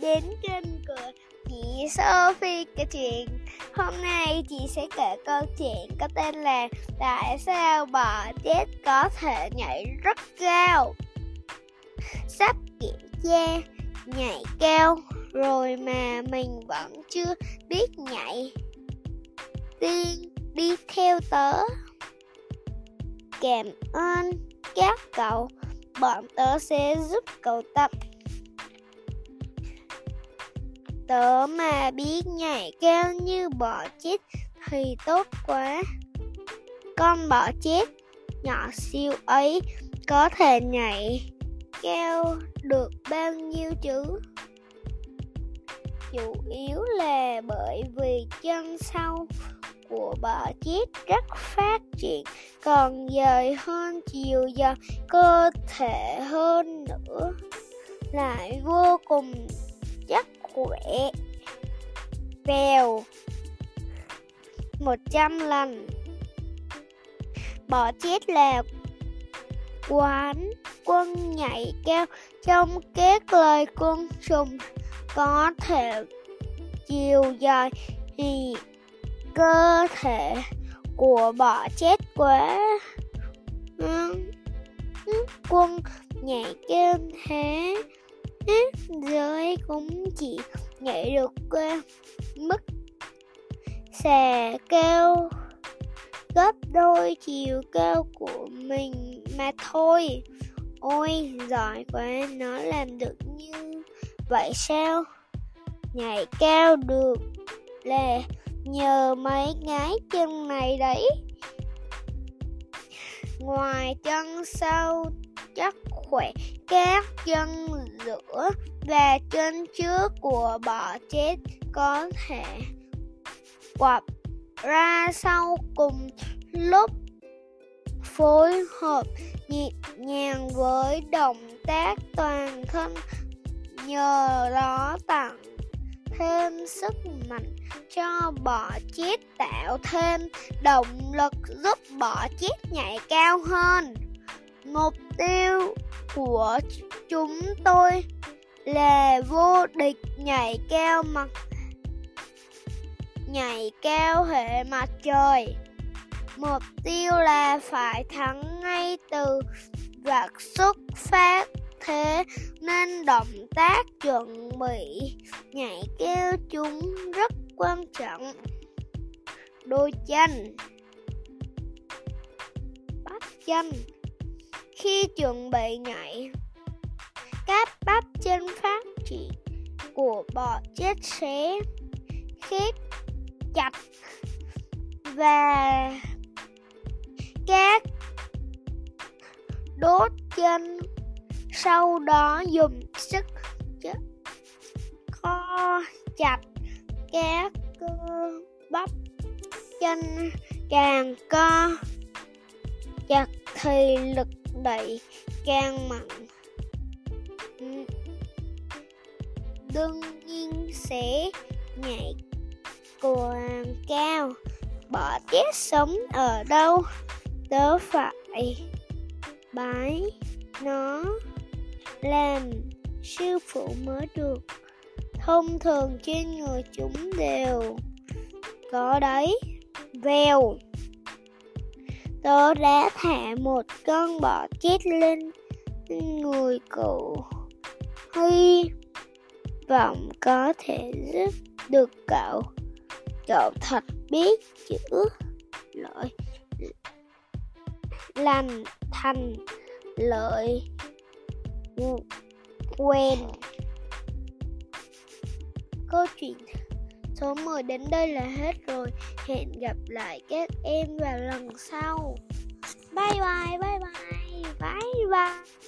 đến kênh của chị Sophie kể chuyện. Hôm nay chị sẽ kể câu chuyện có tên là Tại sao bò chết có thể nhảy rất cao? Sắp kiểm tra, nhảy cao rồi mà mình vẫn chưa biết nhảy. Tiên, đi theo tớ. Cảm ơn các cậu. Bọn tớ sẽ giúp cậu tập. Tớ mà biết nhảy cao như bọ chết thì tốt quá. Con bọ chết nhỏ siêu ấy có thể nhảy cao được bao nhiêu chứ? Chủ yếu là bởi vì chân sau của bọ chết rất phát triển, còn dài hơn chiều dài cơ thể hơn nữa, lại vô cùng chắc khỏe một trăm lần. Bỏ chết là quán quân nhảy cao trong các lời côn trùng có thể chiều dài thì cơ thể của bọ chết quá. Quân nhảy cao thế giới cũng chỉ nhảy được qua mức xà cao gấp đôi chiều cao của mình mà thôi. Ôi, giỏi quá, nó làm được như vậy sao? Nhảy cao được là nhờ mấy ngái chân này đấy. Ngoài chân sau, chắc khỏe các chân lửa và trên trước của bọ chết có thể quặp ra sau cùng lúc phối hợp nhịp nhàng với động tác toàn thân. Nhờ đó tặng thêm sức mạnh cho bọ chết, tạo thêm động lực giúp bọ chết nhảy cao hơn mục tiêu của chúng tôi là vô địch nhảy cao mặt, nhảy cao hệ mặt trời. Mục tiêu là phải thắng ngay từ vạch xuất phát thế nên động tác chuẩn bị nhảy cao chúng rất quan trọng. Đôi chân. Bắt chân khi chuẩn bị nhảy. Các bắp chân phát triển của bọ chết sẽ khép chặt và các đốt chân sau đó dùng sức co chặt các cơ bắp chân càng co. Chặt thì lực đẩy càng mạnh đương nhiên sẽ nhảy càng cao, bỏ chết sống ở đâu, tớ phải bái nó làm sư phụ mới được. Thông thường trên người chúng đều có đấy, vèo tớ đã thả một con bọ chết lên người cụ hy vọng có thể giúp được cậu. Cậu thật biết chữ lợi lành thành lợi quen. Câu chuyện số 10 đến đây là hết rồi. Hẹn gặp lại các em vào lần sau. Bye bye bye bye bye bye.